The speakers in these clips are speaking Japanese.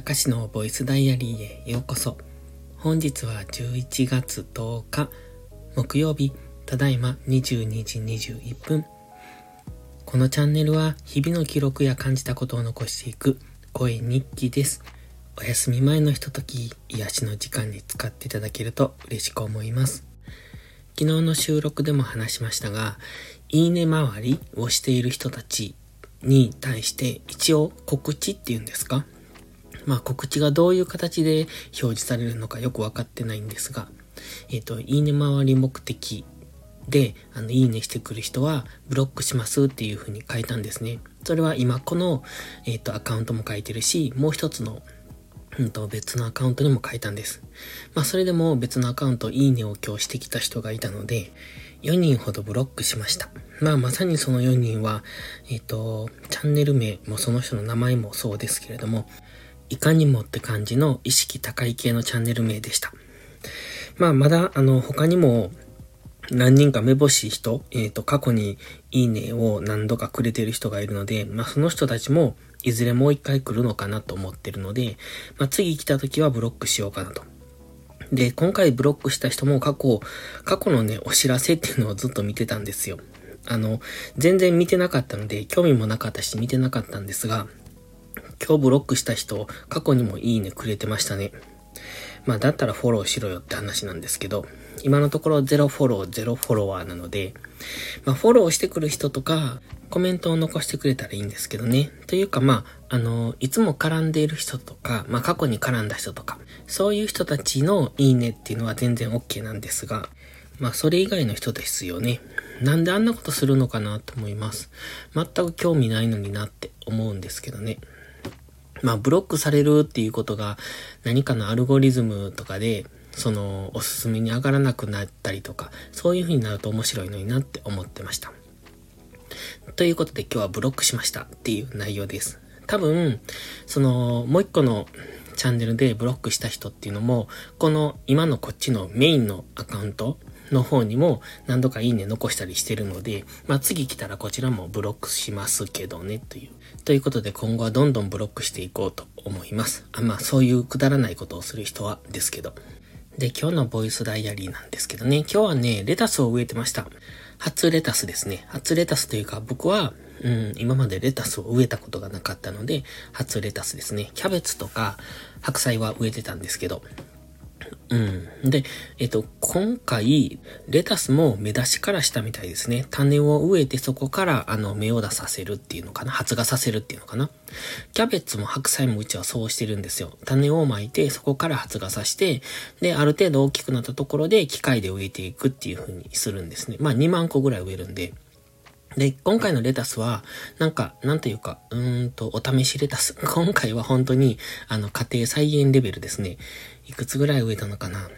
たかしのボイスダイアリーへようこそ。本日は11月10日、木曜日、ただいま22時21分。このチャンネルは日々の記録や感じたことを残していく声日記です。お休み前のひととき、癒しの時間に使っていただけると嬉しく思います。昨日の収録でも話しましたが、いいね回りをしている人たちに対して一応告知っていうんですか？まあ告知がどういう形で表示されるのかよくわかってないんですが、えっ、ー、と、いいね回り目的で、あの、いいねしてくる人はブロックしますっていう風に書いたんですね。それは今この、えっ、ー、と、アカウントも書いてるし、もう一つの、うんと、別のアカウントにも書いたんです。まあ、それでも別のアカウント、いいねを今日してきた人がいたので、4人ほどブロックしました。まあまさにその4人は、えっ、ー、と、チャンネル名もその人の名前もそうですけれども、いかにもって感じの意識高い系のチャンネル名でした。まあまだあの他にも何人か目星人、えっ、ー、と過去にいいねを何度かくれてる人がいるので、まあその人たちもいずれもう一回来るのかなと思ってるので、まあ次来た時はブロックしようかなと。で、今回ブロックした人も過去、過去のね、お知らせっていうのをずっと見てたんですよ。あの、全然見てなかったので、興味もなかったし見てなかったんですが、今日ブロックした人、過去にもいいねくれてましたね。まあ、だったらフォローしろよって話なんですけど、今のところゼロフォロー、ゼロフォロワーなので、まあ、フォローしてくる人とか、コメントを残してくれたらいいんですけどね。というか、まあ、あの、いつも絡んでいる人とか、まあ、過去に絡んだ人とか、そういう人たちのいいねっていうのは全然 OK なんですが、まあ、それ以外の人ですよね。なんであんなことするのかなと思います。全く興味ないのになって思うんですけどね。まあ、ブロックされるっていうことが何かのアルゴリズムとかで、その、おすすめに上がらなくなったりとか、そういう風になると面白いのになって思ってました。ということで今日はブロックしましたっていう内容です。多分、その、もう一個のチャンネルでブロックした人っていうのも、この今のこっちのメインのアカウントの方にも何度かいいね残したりしてるので、まあ次来たらこちらもブロックしますけどね、という。ということで今後はどんどんブロックしていこうと思います。あまあそういうくだらないことをする人はですけど。で、今日のボイスダイアリーなんですけどね、今日はね、レタスを植えてました。初レタスですね。初レタスというか、僕は、うん、今までレタスを植えたことがなかったので、初レタスですね。キャベツとか白菜は植えてたんですけど、うん。で、えっと、今回、レタスも芽出しからしたみたいですね。種を植えてそこから、あの、芽を出させるっていうのかな。発芽させるっていうのかな。キャベツも白菜もうちはそうしてるんですよ。種をまいて、そこから発芽させて、で、ある程度大きくなったところで機械で植えていくっていう風にするんですね。まあ、2万個ぐらい植えるんで。で、今回のレタスは、なんか、なんというか、うーんと、お試しレタス。今回は本当に、あの、家庭菜園レベルですね。いくつぐらい植えたのかな？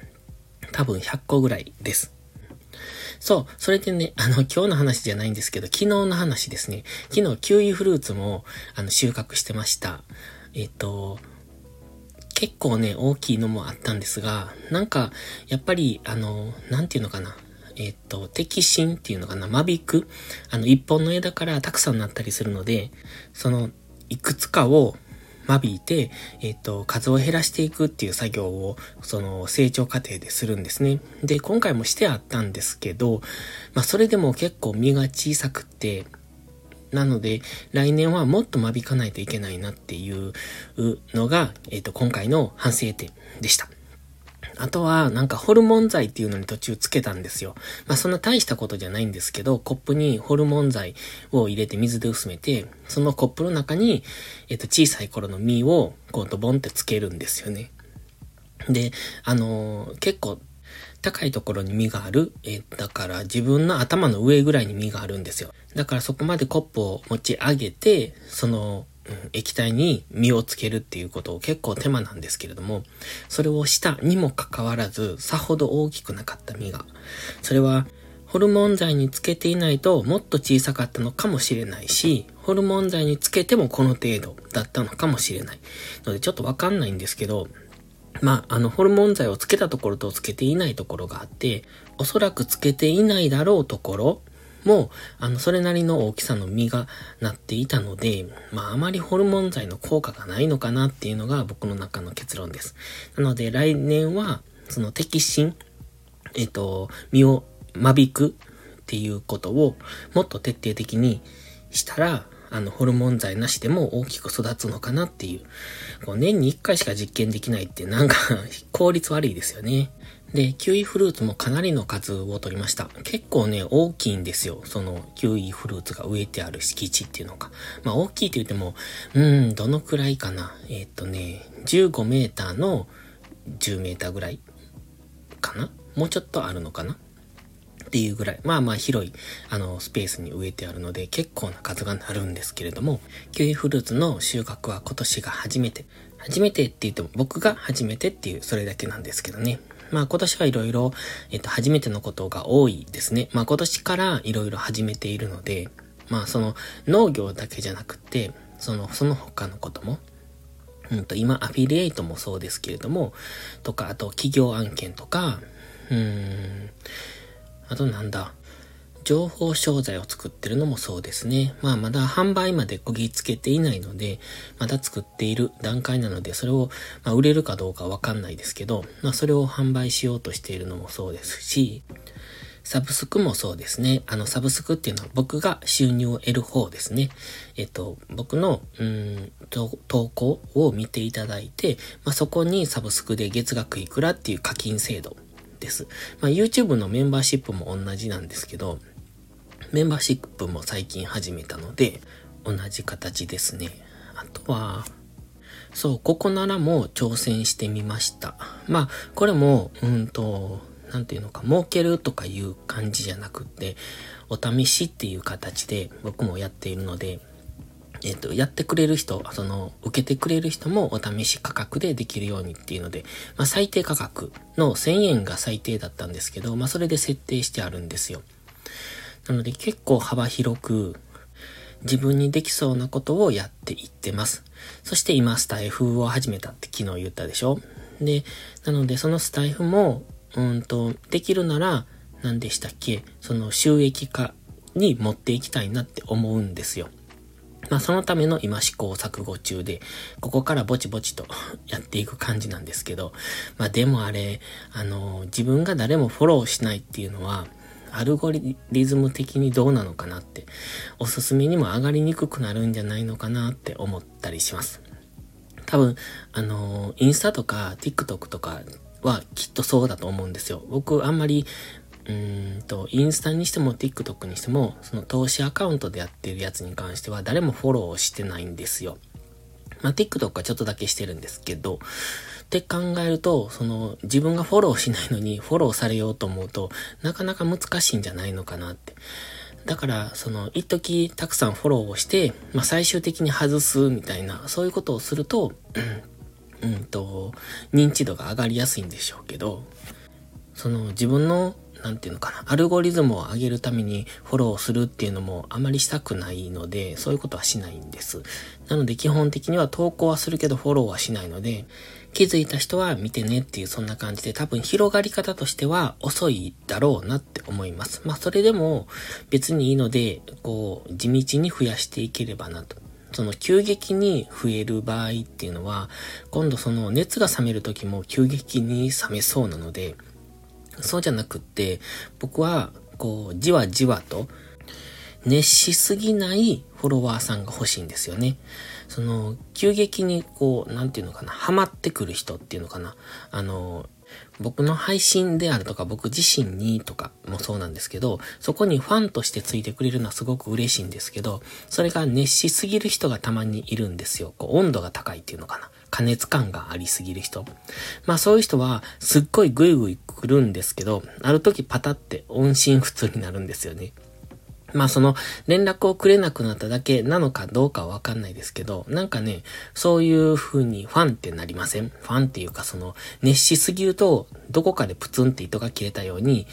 多分100個ぐらいです。そう。それでね、あの、今日の話じゃないんですけど、昨日の話ですね。昨日、キウイフルーツも、あの、収穫してました。えっ、と、結構ね、大きいのもあったんですが、なんか、やっぱり、あの、なんていうのかな？えっ、と、摘心っていうのかな、間引く？あの、一本の枝からたくさんなったりするので、その、いくつかを間引いて、えっ、と、数を減らしていくっていう作業を、その、成長過程でするんですね。で、今回もしてあったんですけど、まあ、それでも結構実が小さくて、なので、来年はもっと間引かないといけないなっていうのが、えっ、と、今回の反省点でした。あとは、なんかホルモン剤っていうのに途中つけたんですよ。まあそんな大したことじゃないんですけど、コップにホルモン剤を入れて水で薄めて、そのコップの中に、えっと、小さい頃の実を、こう、ドボンってつけるんですよね。で、あのー、結構、高いところに実がある。えだから自分の頭の上ぐらいに実があるんですよ。だからそこまでコップを持ち上げて、その液体に身をつけるっていうことを結構手間なんですけれども、それをしたにもかかわらず、さほど大きくなかった実が。それは、ホルモン剤につけていないともっと小さかったのかもしれないし、ホルモン剤につけてもこの程度だったのかもしれない。のでちょっとわかんないんですけど、まあ、あの、ホルモン剤をつけたところとつけていないところがあって、おそらくつけていないだろうところも、あの、それなりの大きさの実がなっていたので、まあ、あまりホルモン剤の効果がないのかなっていうのが僕の中の結論です。なので、来年は、その摘心、えっ、と、実を間引くっていうことをもっと徹底的にしたら、あの、ホルモン剤なしでも大きく育つのかなっていう。こう年に1回しか実験できないってなんか効率悪いですよね。で、キウイフルーツもかなりの数を取りました。結構ね、大きいんですよ。その、キウイフルーツが植えてある敷地っていうのが。まあ、大きいって言っても、うん、どのくらいかな。えー、っとね、15メーターの10メーターぐらいかなもうちょっとあるのかなっていうぐらい、まあまあ広い、あの、スペースに植えてあるので、結構な数がなるんですけれども、キウイフルーツの収穫は今年が初めて。初めてって言っても僕が初めてっていう、それだけなんですけどね。まあ今年はいろいろ、えっと、初めてのことが多いですね。まあ今年からいろいろ始めているので、まあその農業だけじゃなくて、その、その他のことも、うんと、今アフィリエイトもそうですけれども、とか、あと企業案件とか、うーん、あとなんだ、情報商材を作ってるのもそうですね。まあまだ販売までこぎつけていないので、まだ作っている段階なので、それを、ま、売れるかどうかわかんないですけど、まあそれを販売しようとしているのもそうですし、サブスクもそうですね。あの、サブスクっていうのは僕が収入を得る方ですね。えっと、僕の、うん、投稿を見ていただいて、まあ、そこにサブスクで月額いくらっていう課金制度です。まあ、YouTube のメンバーシップも同じなんですけど、メンバーシップも最近始めたので、同じ形ですね。あとは、そう、ここならも挑戦してみました。まあ、これも、うんと、なんていうのか、儲けるとかいう感じじゃなくって、お試しっていう形で僕もやっているので、えっ、と、やってくれる人、その、受けてくれる人もお試し価格でできるようにっていうので、まあ、最低価格の1000円が最低だったんですけど、まあ、それで設定してあるんですよ。なので結構幅広く自分にできそうなことをやっていってます。そして今スタイフを始めたって昨日言ったでしょ？で、なのでそのスタイフも、うんと、できるなら何でしたっけ？その収益化に持っていきたいなって思うんですよ。まあそのための今試行錯誤中で、ここからぼちぼちと やっていく感じなんですけど、まあでもあれ、あの、自分が誰もフォローしないっていうのは、アルゴリズム的にどうなのかなって、おすすめにも上がりにくくなるんじゃないのかなって思ったりします。多分、あのインスタとか TikTok とかはきっとそうだと思うんですよ。僕あんまり、うんと、インスタにしても TikTok にしても、その投資アカウントでやってるやつに関しては誰もフォローしてないんですよ。まあ、TikTok はちょっとだけしてるんですけど、って考えると、その、自分がフォローしないのにフォローされようと思うと、なかなか難しいんじゃないのかなって。だから、その、一時たくさんフォローをして、まあ、最終的に外すみたいな、そういうことをすると、うん、うんと、認知度が上がりやすいんでしょうけど、その、自分のなんていうのかな、アルゴリズムを上げるためにフォローするっていうのもあまりしたくないので、そういうことはしないんです。なので基本的には投稿はするけどフォローはしないので、気づいた人は見てねっていうそんな感じで多分広がり方としては遅いだろうなって思います。まあそれでも別にいいので、こう地道に増やしていければなと。その急激に増える場合っていうのは、今度その熱が冷める時も急激に冷めそうなので、そうじゃなくって、僕は、こう、じわじわと、熱しすぎないフォロワーさんが欲しいんですよね。その、急激にこう、なんていうのかな、ハマってくる人っていうのかな。あの、僕の配信であるとか、僕自身にとかもそうなんですけど、そこにファンとしてついてくれるのはすごく嬉しいんですけど、それが熱しすぎる人がたまにいるんですよ。こう温度が高いっていうのかな。加熱感がありすぎる人。まあそういう人はすっごいグイグイ来るんですけど、ある時パタって音信不通になるんですよね。まあその連絡をくれなくなっただけなのかどうかはわかんないですけど、なんかね、そういう風にファンってなりません？ファンっていうかその熱しすぎるとどこかでプツンって糸が切れたように、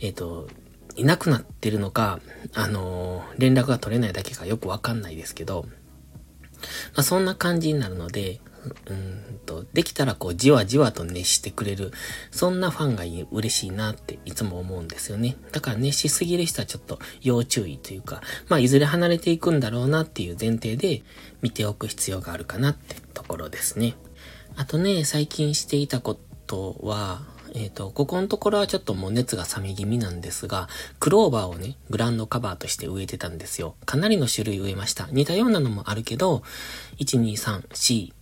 えっ、ー、と、いなくなってるのか、あのー、連絡が取れないだけかよくわかんないですけど、まあ、そんな感じになるので、うんと、できたらこう、じわじわと熱してくれる、そんなファンが嬉しいなっていつも思うんですよね。だから熱しすぎる人はちょっと要注意というか、まあ、いずれ離れていくんだろうなっていう前提で見ておく必要があるかなってところですね。あとね、最近していたことは、えっ、ー、と、ここのところはちょっともう熱が冷め気味なんですが、クローバーをね、グランドカバーとして植えてたんですよ。かなりの種類植えました。似たようなのもあるけど、1、2、3、4、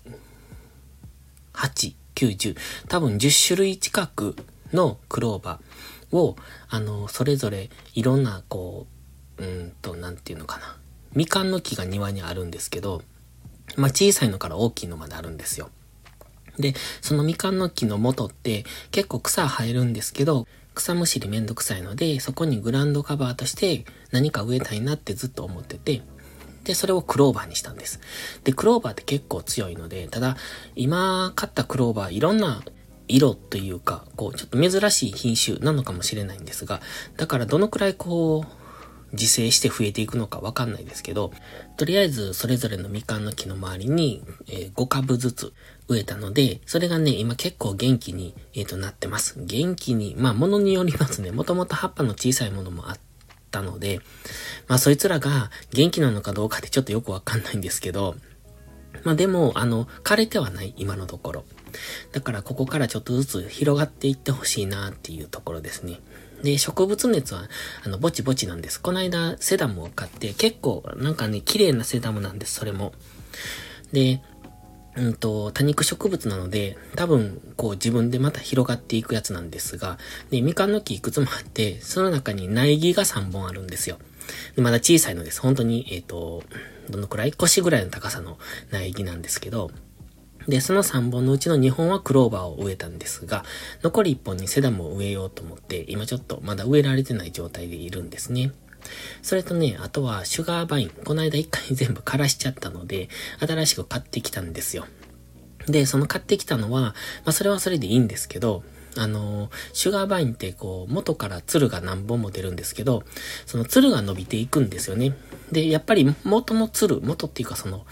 8、9、10、多分10種類近くのクローバーを、あの、それぞれいろんな、こう、うんと、なんていうのかな。みかんの木が庭にあるんですけど、まあ、小さいのから大きいのまであるんですよ。で、そのみかんの木の元って結構草生えるんですけど、草むしりめんどくさいので、そこにグランドカバーとして何か植えたいなってずっと思ってて、で、それをクローバーにしたんです。で、クローバーって結構強いので、ただ、今買ったクローバーいろんな色というか、こう、ちょっと珍しい品種なのかもしれないんですが、だからどのくらいこう、自生して増えていくのかわかんないですけど、とりあえずそれぞれのみかんの木の周りに、え、5株ずつ植えたので、それがね、今結構元気に、えー、となってます。元気に、まあ物によりますね。もともと葉っぱの小さいものもあったので、まあそいつらが元気なのかどうかってちょっとよくわかんないんですけど、まあでも、あの、枯れてはない、今のところ。だからここからちょっとずつ広がっていってほしいなっていうところですね。で、植物熱は、あの、ぼちぼちなんです。この間、セダムを買って、結構、なんかね、綺麗なセダムなんです、それも。で、うんと、多肉植物なので、多分、こう自分でまた広がっていくやつなんですが、で、みかんの木いくつもあって、その中に苗木が3本あるんですよ。でまだ小さいのです。本当に、えっ、ー、と、どのくらい？腰ぐらいの高さの苗木なんですけど、で、その3本のうちの2本はクローバーを植えたんですが、残り1本にセダムを植えようと思って、今ちょっとまだ植えられてない状態でいるんですね。それとね、あとはシュガーバイン。この間一回全部枯らしちゃったので、新しく買ってきたんですよ。で、その買ってきたのは、まあそれはそれでいいんですけど、あの、シュガーバインってこう、元から鶴が何本も出るんですけど、その鶴が伸びていくんですよね。で、やっぱり元の鶴、元っていうかその、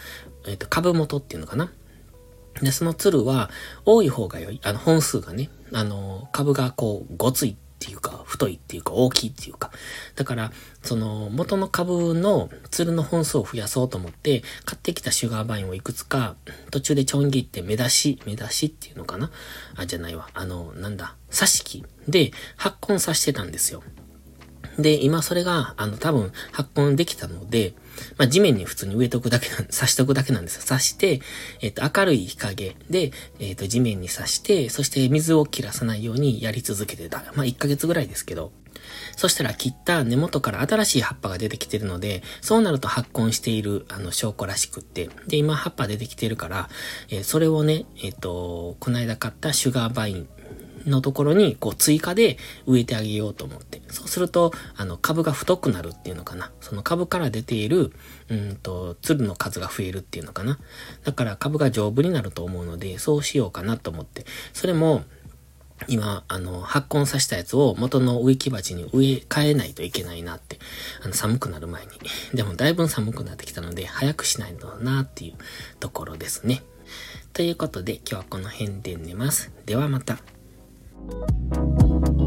えっ、ー、と、株元っていうのかな。で、その鶴は多い方が良い。あの、本数がね、あの、株がこう、ごついていうか、太いっていうか、大きいっていうか。だから、その、元の株のツルの本数を増やそうと思って、買ってきたシュガーバインをいくつか、途中でちょん切って目出し、目出しっていうのかな？あ、じゃないわ。あの、なんだ、挿し木で発根させてたんですよ。で、今それが、あの、多分発根できたので、まあ、地面に普通に植えとくだけなん、刺しとくだけなんですよ。刺して、えっ、と、明るい日陰で、えっ、と、地面に刺して、そして水を切らさないようにやり続けてた。まあ、1ヶ月ぐらいですけど。そしたら切った根元から新しい葉っぱが出てきてるので、そうなると発根している、あの、証拠らしくって。で、今葉っぱ出てきてるから、えー、それをね、えっ、と、この間買ったシュガーバインのところに、こう、追加で植えてあげようと思って。そうすると、あの、株が太くなるっていうのかな。その株から出ている、うんと、粒の数が増えるっていうのかな。だから株が丈夫になると思うので、そうしようかなと思って。それも、今、あの、発根させたやつを元の植木鉢に植え替えないといけないなって。あの、寒くなる前に。でも、だいぶ寒くなってきたので、早くしないとなっていうところですね。ということで、今日はこの辺で寝ます。ではまた。Thank you.